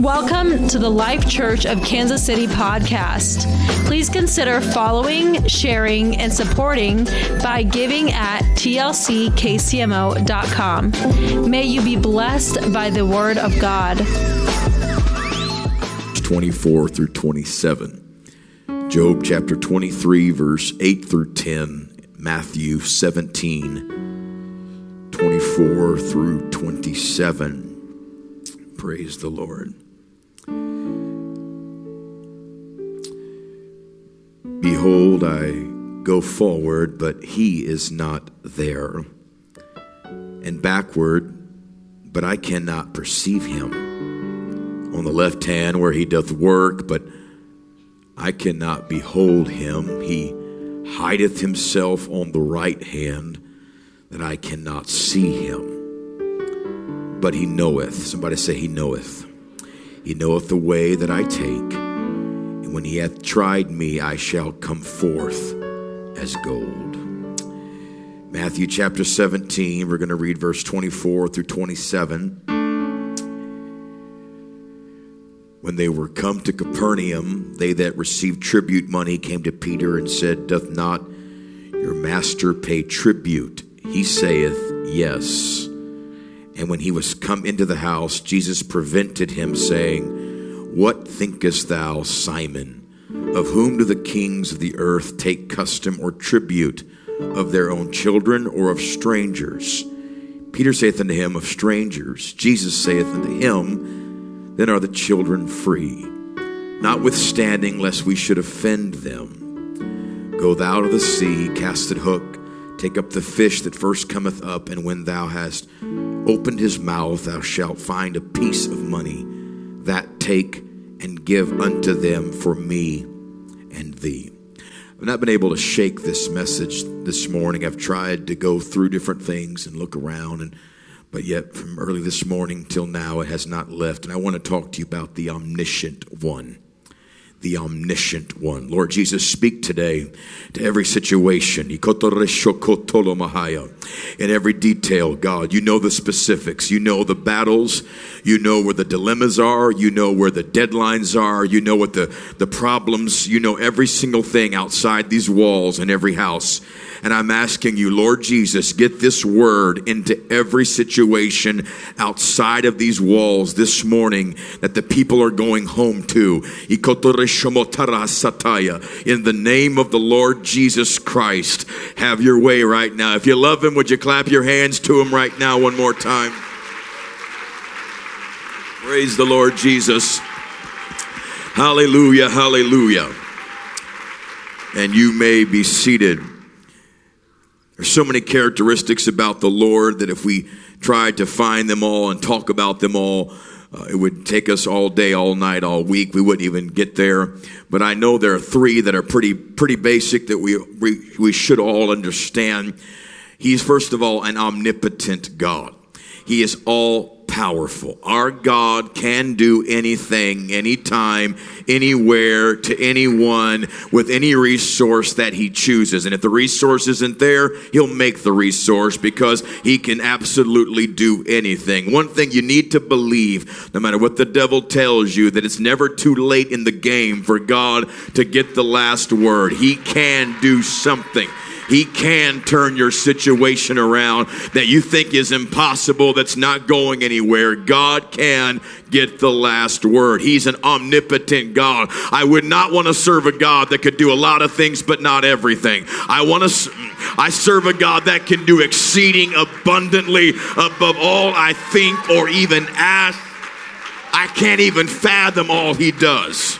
Welcome to the Life Church of Kansas City podcast. Please consider following, sharing, and supporting by giving at tlckcmo.com. May you be blessed by the word of God. 24 through 27. Job chapter 23, verse 8 through 10. Matthew 17, 24 through 27. Praise the Lord. Behold, I go forward, but he is not there, and backward, but I cannot perceive him. On the left hand, where he doth work, but I cannot behold him. He hideth himself on the right hand, that I cannot see him. But he knoweth. Somebody say, He knoweth. He knoweth the way that I take when he hath tried me, I shall come forth as gold. Matthew chapter 17, we're going to read verse 24 through 27. When they were come to Capernaum, they that received tribute money came to Peter and said, Doth not your master pay tribute? He saith, Yes. And when he was come into the house, Jesus prevented him, saying, what thinkest thou, Simon? Of whom do the kings of the earth take custom or tribute? Of their own children or of strangers? Peter saith unto him, Of strangers. Jesus saith unto him, Then are the children free. Notwithstanding, lest we should offend them. Go thou to the sea, cast it hook, take up the fish that first cometh up, and when thou hast opened his mouth, thou shalt find a piece of money take and give unto them for me and thee. I've not been able to shake this message this morning. I've tried to go through different things and look around and but yet from early this morning till now it has not left and I want to talk to you about the omniscient one the omniscient one. Lord Jesus, speak today to every situation. In every detail, God. You know the specifics. You know the battles. You know where the dilemmas are. You know where the deadlines are. You know what the, the problems. You know every single thing outside these walls in every house. And I'm asking you, Lord Jesus, get this word into every situation outside of these walls this morning that the people are going home to. In the name of the Lord Jesus Christ, have your way right now. If you love him, would you clap your hands to him right now one more time? Praise the Lord Jesus. Hallelujah, hallelujah. And you may be seated. There's so many characteristics about the Lord that if we tried to find them all and talk about them all, uh, it would take us all day, all night, all week. We wouldn't even get there. But I know there are three that are pretty, pretty basic that we, we, we should all understand. He's first of all an omnipotent God. He is all powerful. Our God can do anything, anytime, anywhere, to anyone, with any resource that He chooses. And if the resource isn't there, He'll make the resource because He can absolutely do anything. One thing you need to believe, no matter what the devil tells you, that it's never too late in the game for God to get the last word. He can do something. He can turn your situation around that you think is impossible, that's not going anywhere. God can get the last word. He's an omnipotent God. I would not want to serve a God that could do a lot of things, but not everything. I want to, I serve a God that can do exceeding abundantly above all I think or even ask. I can't even fathom all he does.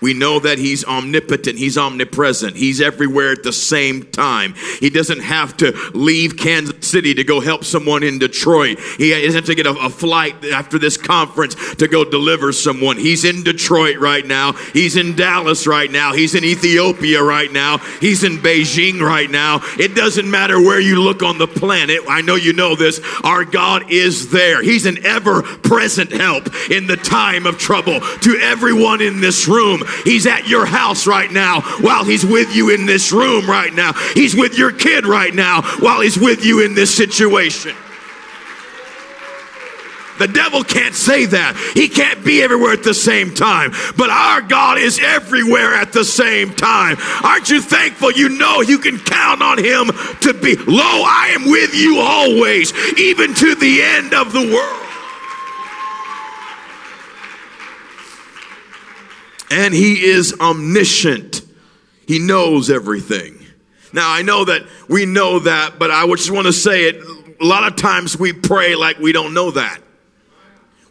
We know that He's omnipotent, He's omnipresent, He's everywhere at the same time. He doesn't have to leave Kansas City to go help someone in Detroit. He doesn't have to get a, a flight after this conference to go deliver someone. He's in Detroit right now, He's in Dallas right now, He's in Ethiopia right now, He's in Beijing right now. It doesn't matter where you look on the planet. I know you know this. Our God is there. He's an ever present help in the time of trouble. To everyone in this room, He's at your house right now while He's with you in this room right now. He's with your kid right now while He's with you in this situation. The devil can't say that. He can't be everywhere at the same time. But our God is everywhere at the same time. Aren't you thankful? You know you can count on him to be, lo, I am with you always, even to the end of the world. And he is omniscient. He knows everything. Now, I know that we know that, but I just want to say it. A lot of times we pray like we don't know that.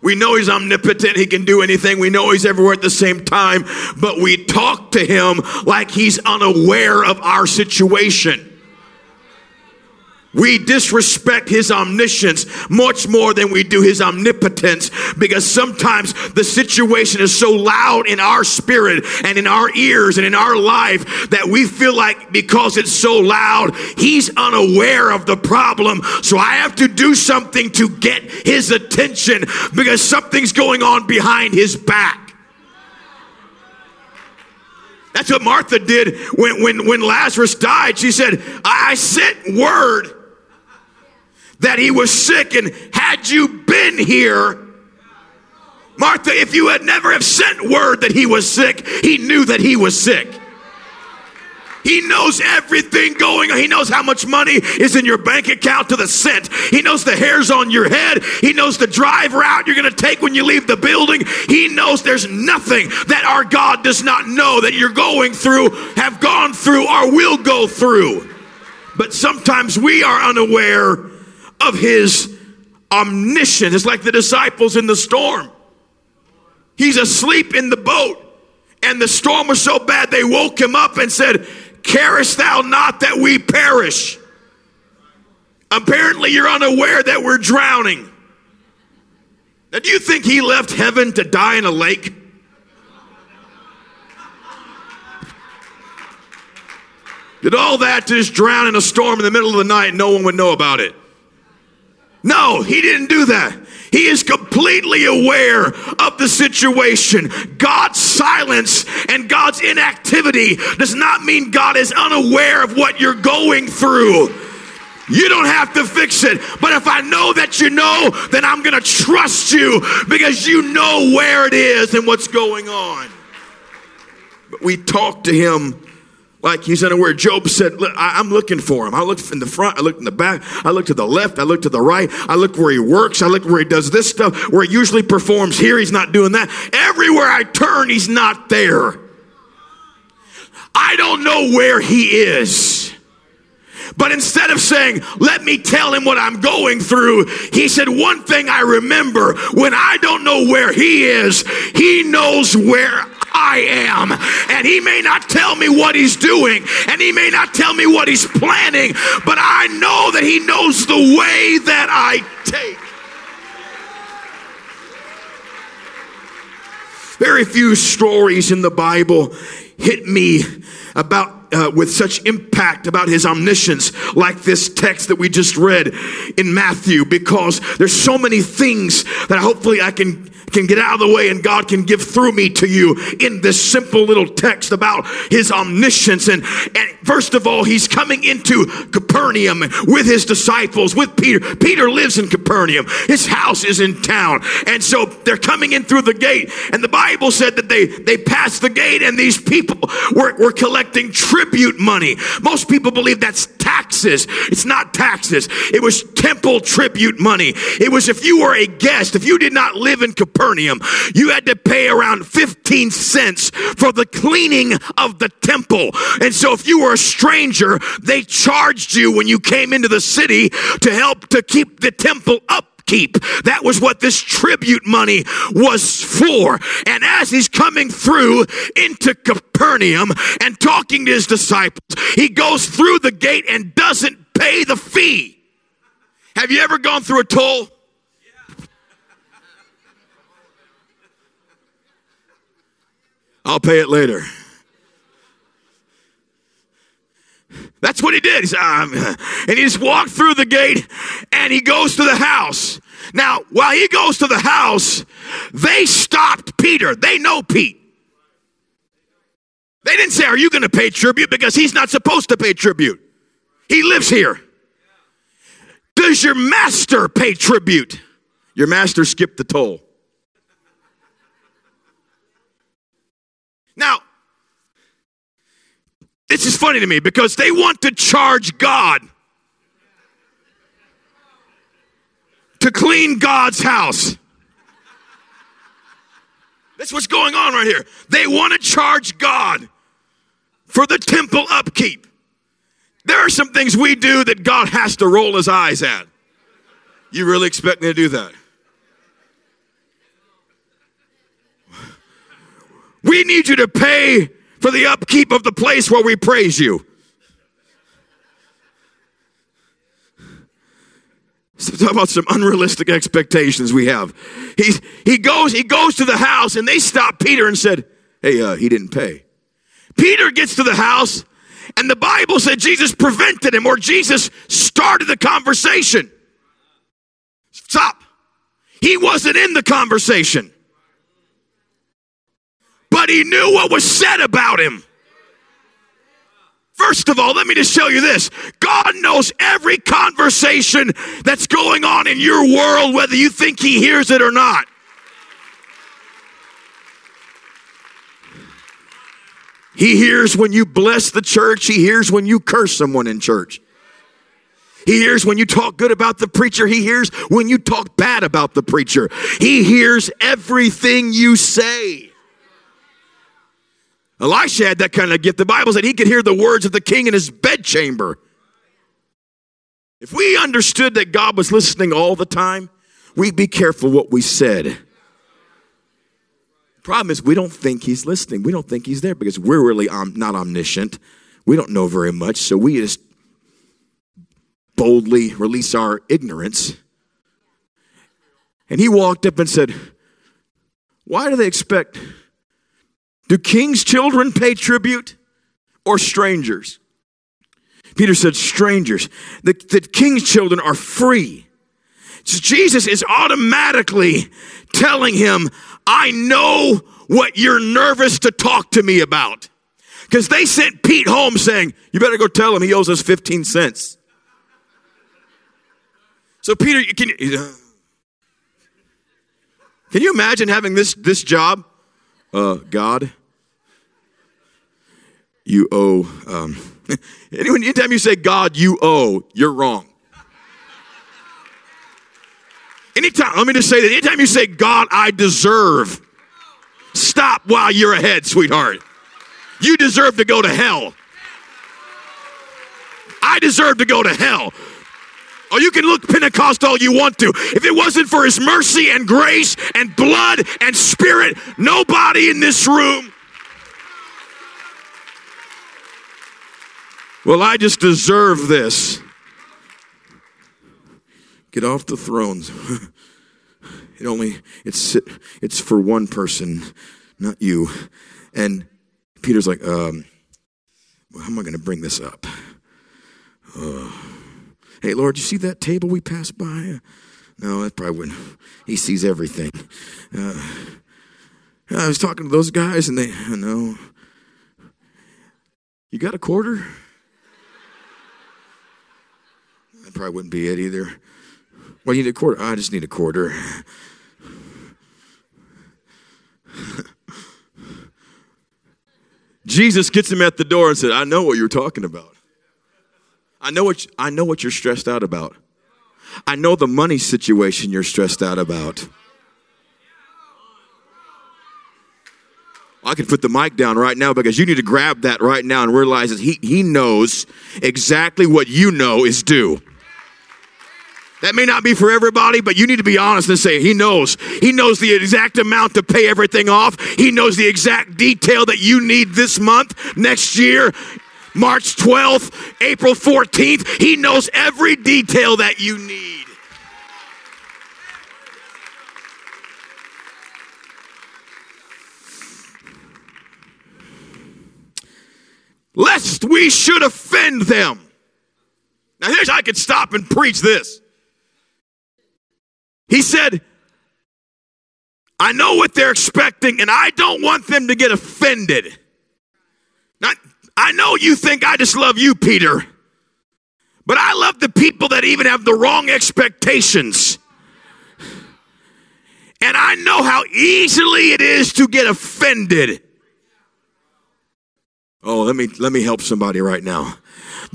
We know he's omnipotent. He can do anything. We know he's everywhere at the same time, but we talk to him like he's unaware of our situation. We disrespect his omniscience much more than we do his omnipotence because sometimes the situation is so loud in our spirit and in our ears and in our life that we feel like because it's so loud, he's unaware of the problem. So I have to do something to get his attention because something's going on behind his back. That's what Martha did when, when, when Lazarus died. She said, I sent word that he was sick and had you been here Martha, if you had never have sent word that he was sick, he knew that he was sick. He knows everything going on. He knows how much money is in your bank account to the cent. He knows the hairs on your head. He knows the drive route you're going to take when you leave the building. He knows there's nothing that our God does not know that you're going through, have gone through, or will go through. But sometimes we are unaware of his omniscience. It's like the disciples in the storm. He's asleep in the boat, and the storm was so bad they woke him up and said, Carest thou not that we perish? Apparently, you're unaware that we're drowning. Now, do you think he left heaven to die in a lake? Did all that just drown in a storm in the middle of the night and no one would know about it? No, he didn't do that. He is completely aware of the situation. God's silence and God's inactivity does not mean God is unaware of what you're going through. You don't have to fix it. But if I know that you know, then I'm going to trust you because you know where it is and what's going on. But we talk to him like he's unaware. Job said, Look, I, am looking for him. I looked in the front, I looked in the back, I looked to the left, I looked to the right, I looked where he works, I looked where he does this stuff, where he usually performs here, he's not doing that. Everywhere I turn, he's not there. I don't know where he is. But instead of saying, let me tell him what I'm going through, he said, one thing I remember when I don't know where he is, he knows where I am. And he may not tell me what he's doing, and he may not tell me what he's planning, but I know that he knows the way that I take. Very few stories in the Bible hit me about uh, with such impact about his omniscience like this text that we just read in Matthew because there's so many things that hopefully I can can get out of the way and God can give through me to you in this simple little text about his omniscience. And, and first of all, he's coming into Capernaum with his disciples, with Peter. Peter lives in Capernaum. His house is in town. And so they're coming in through the gate. And the Bible said that they, they passed the gate and these people were, were collecting tribute money. Most people believe that's taxes. It's not taxes. It was temple tribute money. It was if you were a guest, if you did not live in Capernaum, you had to pay around 15 cents for the cleaning of the temple. And so if you were a stranger, they charged you when you came into the city to help to keep the temple up keep. That was what this tribute money was for. And as he's coming through into Capernaum and talking to his disciples, he goes through the gate and doesn't pay the fee. Have you ever gone through a toll? I'll pay it later. That's what he did. He said, um, and he just walked through the gate and he goes to the house. Now, while he goes to the house, they stopped Peter. They know Pete. They didn't say, Are you going to pay tribute? Because he's not supposed to pay tribute. He lives here. Does your master pay tribute? Your master skipped the toll. Now, this is funny to me because they want to charge God to clean God's house. That's what's going on right here. They want to charge God for the temple upkeep. There are some things we do that God has to roll his eyes at. You really expect me to do that? We need you to pay for the upkeep of the place where we praise you. So talk about some unrealistic expectations we have. He, he goes he goes to the house and they stop Peter and said, "Hey, uh, he didn't pay." Peter gets to the house and the Bible said Jesus prevented him or Jesus started the conversation. Stop. He wasn't in the conversation. But he knew what was said about him. First of all, let me just tell you this God knows every conversation that's going on in your world, whether you think He hears it or not. He hears when you bless the church, He hears when you curse someone in church. He hears when you talk good about the preacher. He hears when you talk bad about the preacher. He hears everything you say. Elisha had that kind of gift. The Bible said he could hear the words of the king in his bedchamber. If we understood that God was listening all the time, we'd be careful what we said. Problem is, we don't think he's listening. We don't think he's there because we're really om- not omniscient. We don't know very much, so we just boldly release our ignorance. And he walked up and said, Why do they expect do king's children pay tribute or strangers? Peter said, strangers. The, the king's children are free. So Jesus is automatically telling him, I know what you're nervous to talk to me about. Because they sent Pete home saying, You better go tell him he owes us 15 cents. So, Peter, can you, can you imagine having this, this job? Uh, God, you owe. Um, anyone, anytime you say God, you owe, you're wrong. Anytime, let me just say that. Anytime you say God, I deserve, stop while you're ahead, sweetheart. You deserve to go to hell. I deserve to go to hell. You can look Pentecostal you want to. If it wasn't for his mercy and grace and blood and spirit, nobody in this room. Well, I just deserve this. Get off the thrones. It only it's it's for one person, not you. And Peter's like, um, how am I going to bring this up? Uh, hey, Lord, you see that table we passed by? No, that probably wouldn't. He sees everything. Uh, I was talking to those guys, and they, no. You got a quarter? That probably wouldn't be it either. Well, you need a quarter. I just need a quarter. Jesus gets him at the door and said, I know what you're talking about. I know what, I know what you're stressed out about. I know the money situation you're stressed out about. I can put the mic down right now because you need to grab that right now and realize that he, he knows exactly what you know is due. That may not be for everybody, but you need to be honest and say, He knows. He knows the exact amount to pay everything off. He knows the exact detail that you need this month, next year, March 12th, April 14th. He knows every detail that you need. Lest we should offend them. Now, here's I could stop and preach this. He said, I know what they're expecting, and I don't want them to get offended. I know you think I just love you, Peter, but I love the people that even have the wrong expectations. And I know how easily it is to get offended. Oh, let me let me help somebody right now.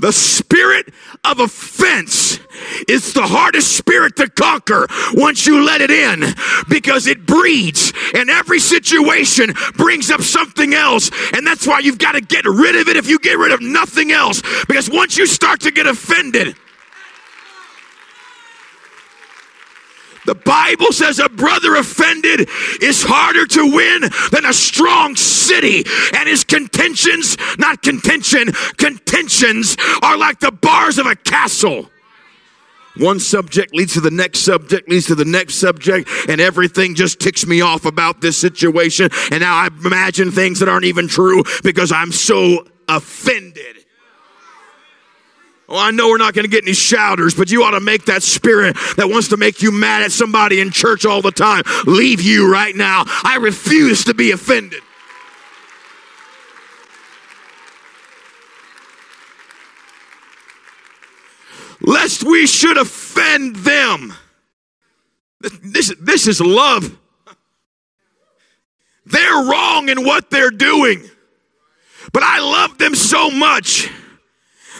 The spirit of offense is the hardest spirit to conquer once you let it in because it breeds and every situation brings up something else. And that's why you've got to get rid of it if you get rid of nothing else. Because once you start to get offended, The Bible says a brother offended is harder to win than a strong city. And his contentions, not contention, contentions are like the bars of a castle. One subject leads to the next subject, leads to the next subject, and everything just ticks me off about this situation. And now I imagine things that aren't even true because I'm so offended. Well, I know we're not going to get any shouters, but you ought to make that spirit that wants to make you mad at somebody in church all the time leave you right now. I refuse to be offended. Lest we should offend them. This, this is love. They're wrong in what they're doing, but I love them so much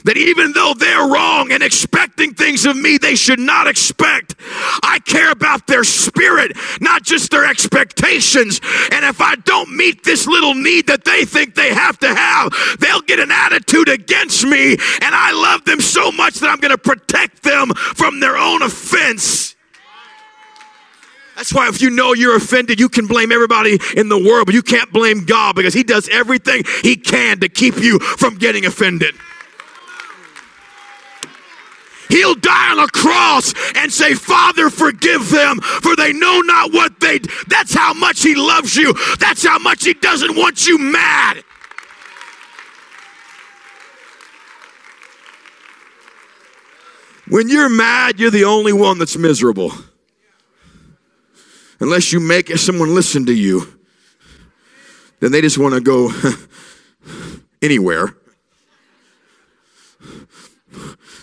that even though they're wrong and expecting things of me they should not expect, I care about their spirit, not just their expectations. And if I don't meet this little need that they think they have to have, they'll get an attitude against me. And I love them so much that I'm going to protect them from their own offense. That's why if you know you're offended, you can blame everybody in the world, but you can't blame God because He does everything He can to keep you from getting offended. He'll die on a cross and say, Father, forgive them, for they know not what they. That's how much He loves you. That's how much He doesn't want you mad. When you're mad, you're the only one that's miserable. Unless you make someone listen to you, then they just want to go anywhere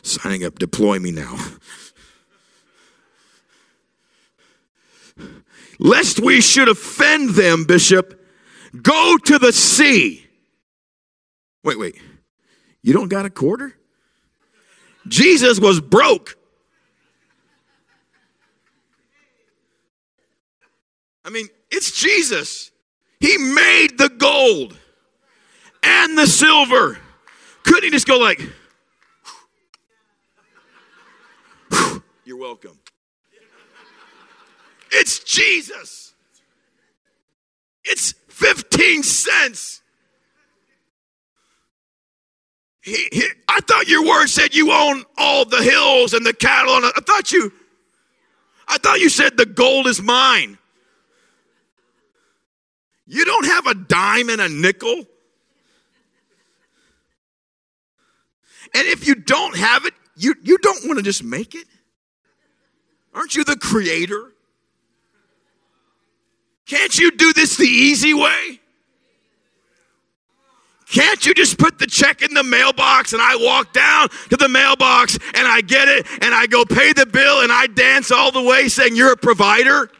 signing up, deploy me now. Lest we should offend them, Bishop, go to the sea. Wait, wait. You don't got a quarter? Jesus was broke. I mean, it's Jesus. He made the gold and the silver. Couldn't he just go like, You're welcome. It's Jesus. It's 15 cents. He, he, I thought your word said you own all the hills and the cattle. And I thought you, I thought you said the gold is mine. You don't have a dime and a nickel. And if you don't have it, you, you don't want to just make it. Aren't you the creator? Can't you do this the easy way? Can't you just put the check in the mailbox and I walk down to the mailbox and I get it and I go pay the bill and I dance all the way saying you're a provider?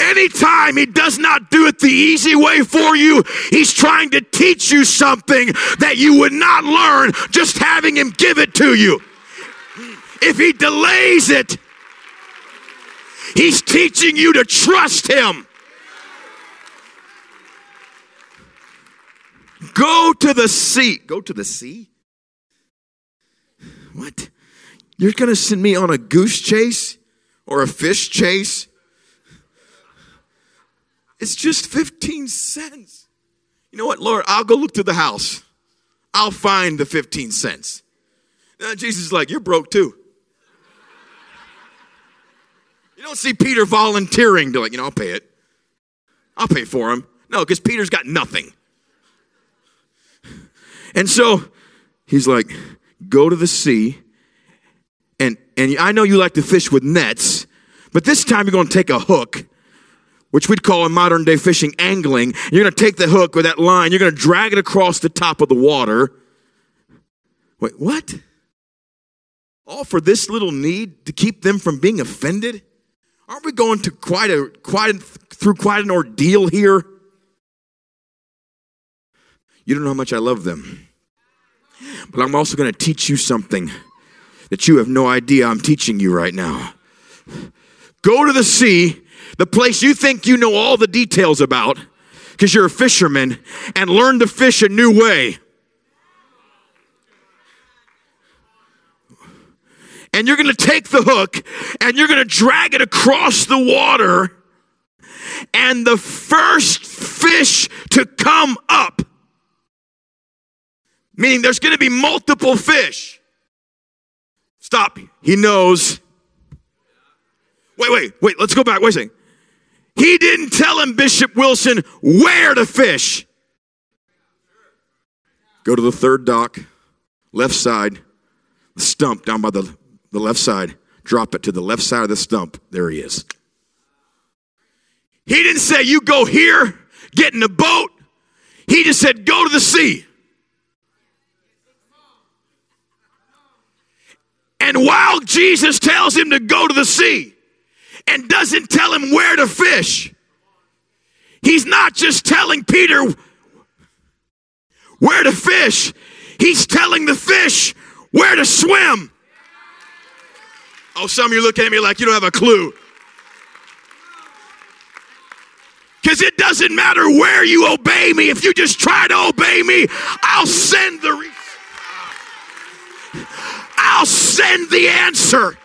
Anytime he does not do it the easy way for you, he's trying to teach you something that you would not learn just having him give it to you. If he delays it, he's teaching you to trust him. Go to the sea. Go to the sea? What? You're going to send me on a goose chase or a fish chase? It's just 15 cents. You know what, Lord? I'll go look through the house. I'll find the 15 cents. Now, Jesus is like, You're broke too. You don't see Peter volunteering to, like, you know, I'll pay it. I'll pay for him. No, because Peter's got nothing. And so he's like, Go to the sea. And, and I know you like to fish with nets, but this time you're going to take a hook which we'd call in modern day fishing angling. You're going to take the hook or that line, you're going to drag it across the top of the water. Wait, what? All for this little need to keep them from being offended? Aren't we going to quite a quite a, through quite an ordeal here? You don't know how much I love them. But I'm also going to teach you something that you have no idea I'm teaching you right now. Go to the sea, the place you think you know all the details about, because you're a fisherman, and learn to fish a new way. And you're going to take the hook and you're going to drag it across the water. And the first fish to come up, meaning there's going to be multiple fish. Stop. He knows. Wait, wait, wait. Let's go back. Wait a second. He didn't tell him, Bishop Wilson, where to fish. Go to the third dock, left side, the stump down by the, the left side. Drop it to the left side of the stump. There he is. He didn't say, You go here, get in the boat. He just said, Go to the sea. And while Jesus tells him to go to the sea, and doesn't tell him where to fish. He's not just telling Peter where to fish, he's telling the fish where to swim. Oh, some of you looking at me like you don't have a clue. Because it doesn't matter where you obey me. If you just try to obey me, I'll send the re- I'll send the answer.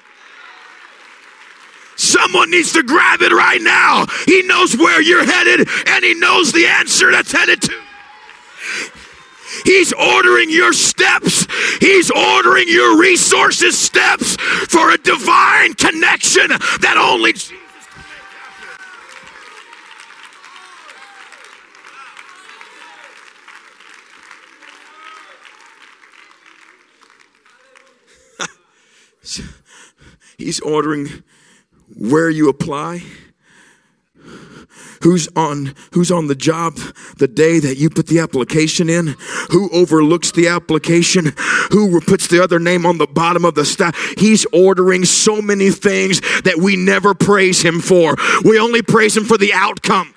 Someone needs to grab it right now. He knows where you're headed and he knows the answer that's headed to. He's ordering your steps. He's ordering your resources steps for a divine connection that only Jesus He's ordering where you apply, who's on who's on the job the day that you put the application in who overlooks the application who puts the other name on the bottom of the stack he's ordering so many things that we never praise him for. We only praise him for the outcome.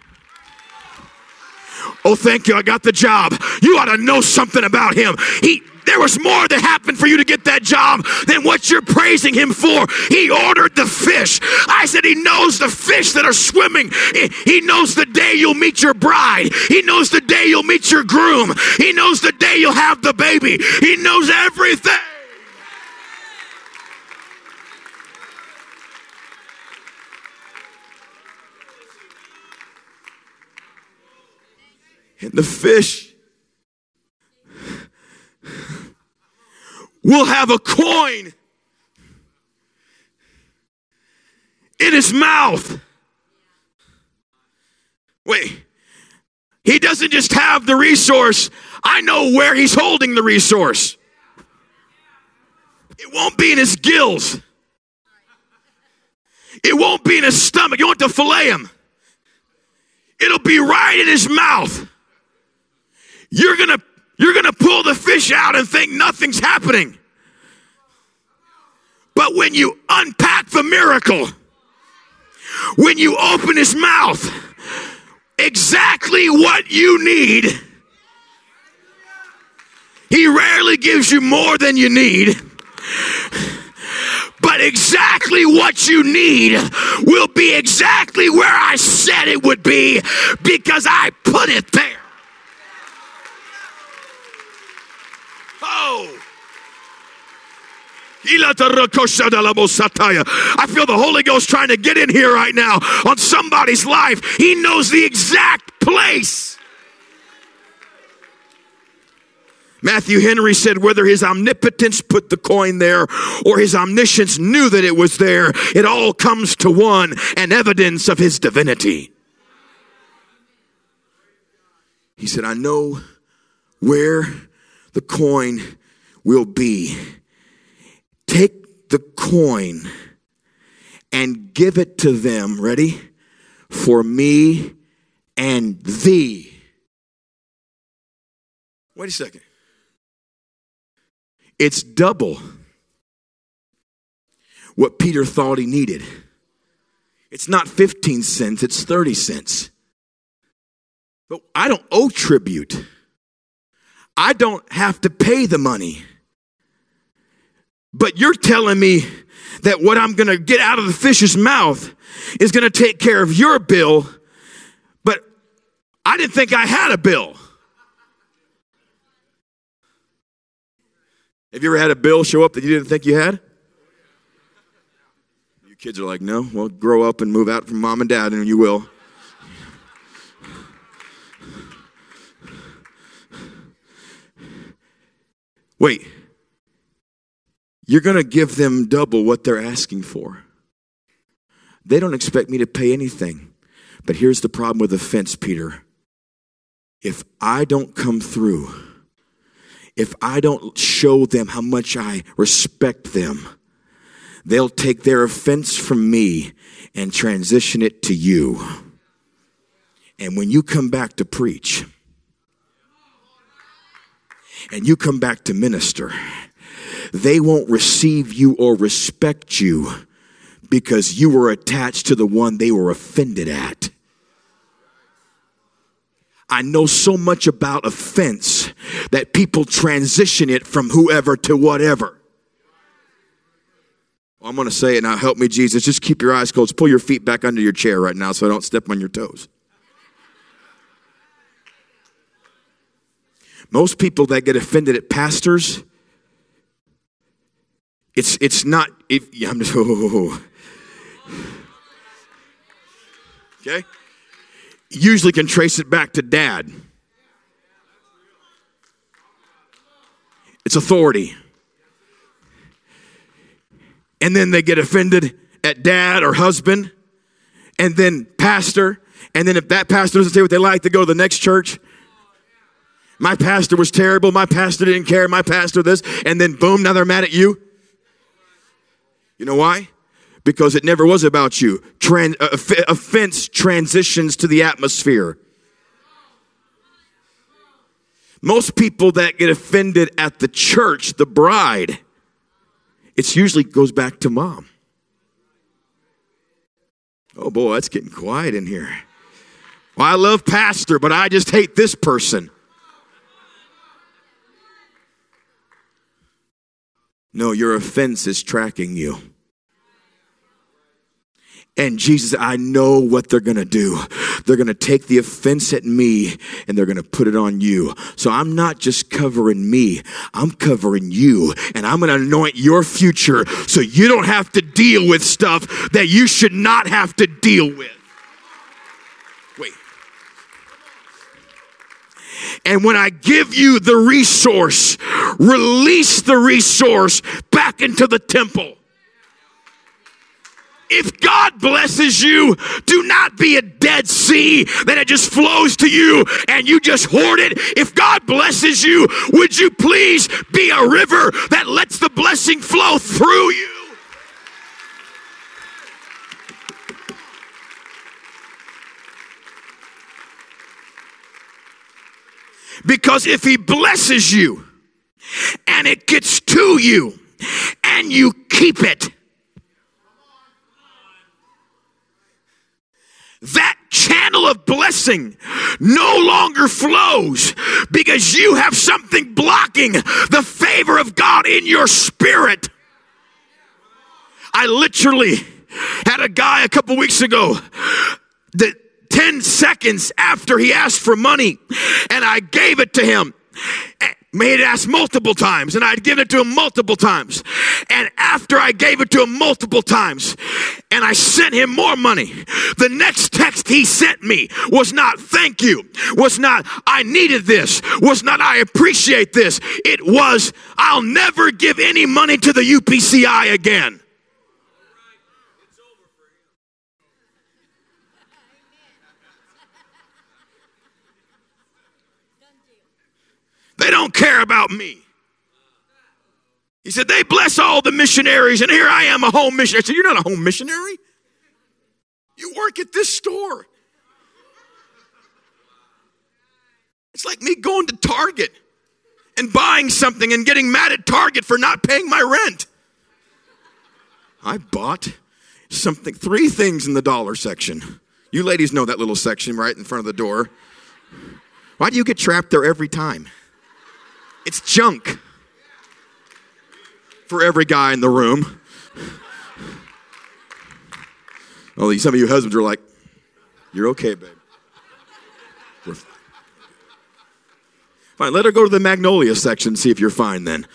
Oh thank you i got the job. You ought to know something about him. He there was more that happened for you to get that job than what you're praising him for. He ordered the fish. I said, He knows the fish that are swimming. Eh, he knows the day you'll meet your bride. He knows the day you'll meet your groom. He knows the day you'll have the baby. He knows everything. And the fish will have a coin in his mouth. Wait, he doesn't just have the resource, I know where he's holding the resource. It won't be in his gills. It won't be in his stomach. You want to fillet him. It'll be right in his mouth. You're going to you're going to pull the fish out and think nothing's happening. But when you unpack the miracle, when you open his mouth, exactly what you need. He rarely gives you more than you need. But exactly what you need will be exactly where I said it would be because I put it there. Oh. I feel the Holy Ghost trying to get in here right now on somebody's life. He knows the exact place. Matthew Henry said whether his omnipotence put the coin there or his omniscience knew that it was there, it all comes to one an evidence of his divinity. He said, I know where the coin will be. Take the coin and give it to them. Ready? For me and thee. Wait a second. It's double. what Peter thought he needed. It's not 15 cents, it's 30 cents. But I don't owe tribute. I don't have to pay the money. But you're telling me that what I'm going to get out of the fish's mouth is going to take care of your bill, but I didn't think I had a bill. Have you ever had a bill show up that you didn't think you had? You kids are like, no, well, grow up and move out from mom and dad, and you will. Wait, you're going to give them double what they're asking for. They don't expect me to pay anything. But here's the problem with offense, Peter. If I don't come through, if I don't show them how much I respect them, they'll take their offense from me and transition it to you. And when you come back to preach, and you come back to minister, they won't receive you or respect you because you were attached to the one they were offended at. I know so much about offense that people transition it from whoever to whatever. I'm going to say it now. Help me, Jesus. Just keep your eyes closed. Pull your feet back under your chair right now so I don't step on your toes. Most people that get offended at pastors, it's it's not if I'm just, oh, oh, oh, oh, okay. Usually can trace it back to dad. It's authority. And then they get offended at dad or husband, and then pastor. And then if that pastor doesn't say what they like, they go to the next church. My pastor was terrible. My pastor didn't care. My pastor this. And then boom, now they're mad at you. You know why? Because it never was about you. Tran- uh, offense transitions to the atmosphere. Most people that get offended at the church, the bride, it usually goes back to mom. Oh boy, that's getting quiet in here. Well, I love pastor, but I just hate this person. No, your offense is tracking you. And Jesus, I know what they're going to do. They're going to take the offense at me and they're going to put it on you. So I'm not just covering me. I'm covering you and I'm going to anoint your future so you don't have to deal with stuff that you should not have to deal with. Wait. And when I give you the resource, release the resource back into the temple. If God blesses you, do not be a dead sea that it just flows to you and you just hoard it. If God blesses you, would you please be a river that lets the blessing flow through you? Because if He blesses you and it gets to you and you keep it, that channel of blessing no longer flows because you have something blocking the favor of God in your spirit. I literally had a guy a couple weeks ago that 10 seconds after he asked for money and I gave it to him eh, May had asked multiple times, and I'd given it to him multiple times. And after I gave it to him multiple times, and I sent him more money, the next text he sent me was not thank you, was not I needed this, was not I appreciate this. It was I'll never give any money to the UPCI again. They don't care about me. He said, They bless all the missionaries, and here I am, a home missionary. I said, You're not a home missionary. You work at this store. It's like me going to Target and buying something and getting mad at Target for not paying my rent. I bought something, three things in the dollar section. You ladies know that little section right in front of the door. Why do you get trapped there every time? It's junk for every guy in the room. Oh, some of you husbands are like, You're okay, babe. We're fine. Fine, let her go to the magnolia section, see if you're fine then.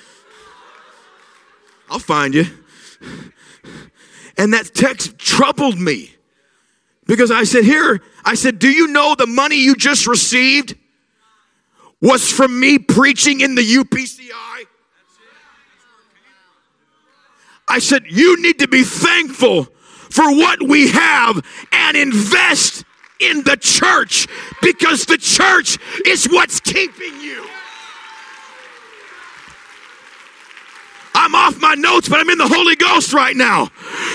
I'll find you. And that text troubled me because I said, Here, I said, Do you know the money you just received was from me preaching in the UPCI? I said, You need to be thankful for what we have and invest in the church because the church is what's keeping you. I'm off my notes, but I'm in the Holy Ghost right now.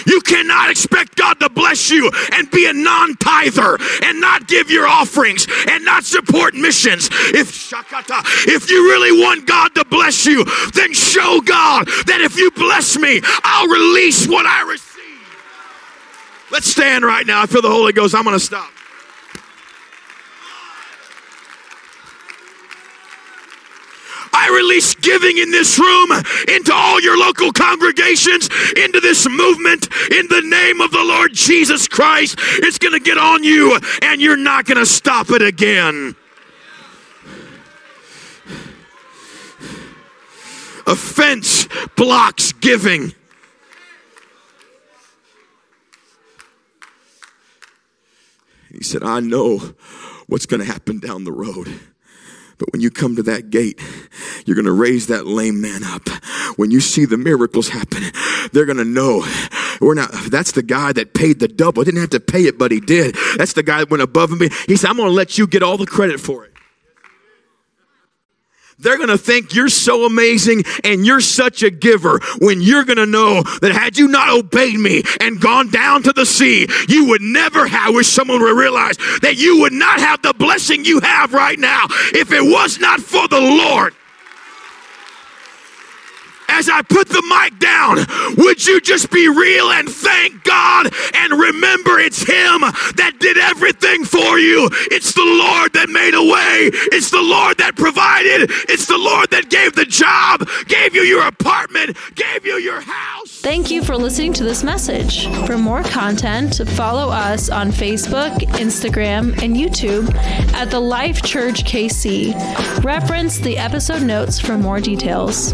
You cannot expect God to bless you and be a non tither and not give your offerings and not support missions. If shakata, if you really want God to bless you, then show God that if you bless me, I'll release what I receive. Let's stand right now. I feel the Holy Ghost. I'm going to stop. I release giving in this room into all your local congregations, into this movement in the name of the Lord Jesus Christ. It's going to get on you and you're not going to stop it again. Offense blocks giving. He said, I know what's going to happen down the road. But when you come to that gate, you're going to raise that lame man up. When you see the miracles happen, they're going to know we're not, that's the guy that paid the double. Didn't have to pay it, but he did. That's the guy that went above and beyond. He said, I'm going to let you get all the credit for it. They're going to think you're so amazing and you're such a giver when you're going to know that had you not obeyed me and gone down to the sea, you would never have. I wish someone would realize that you would not have the blessing you have right now if it was not for the Lord as I put the mic down, would you just be real and thank God and remember it's Him that did everything for you? It's the Lord that made a way, it's the Lord that provided, it's the Lord that gave the job, gave you your apartment, gave you your house. Thank you for listening to this message. For more content, follow us on Facebook, Instagram, and YouTube at the Life Church KC. Reference the episode notes for more details.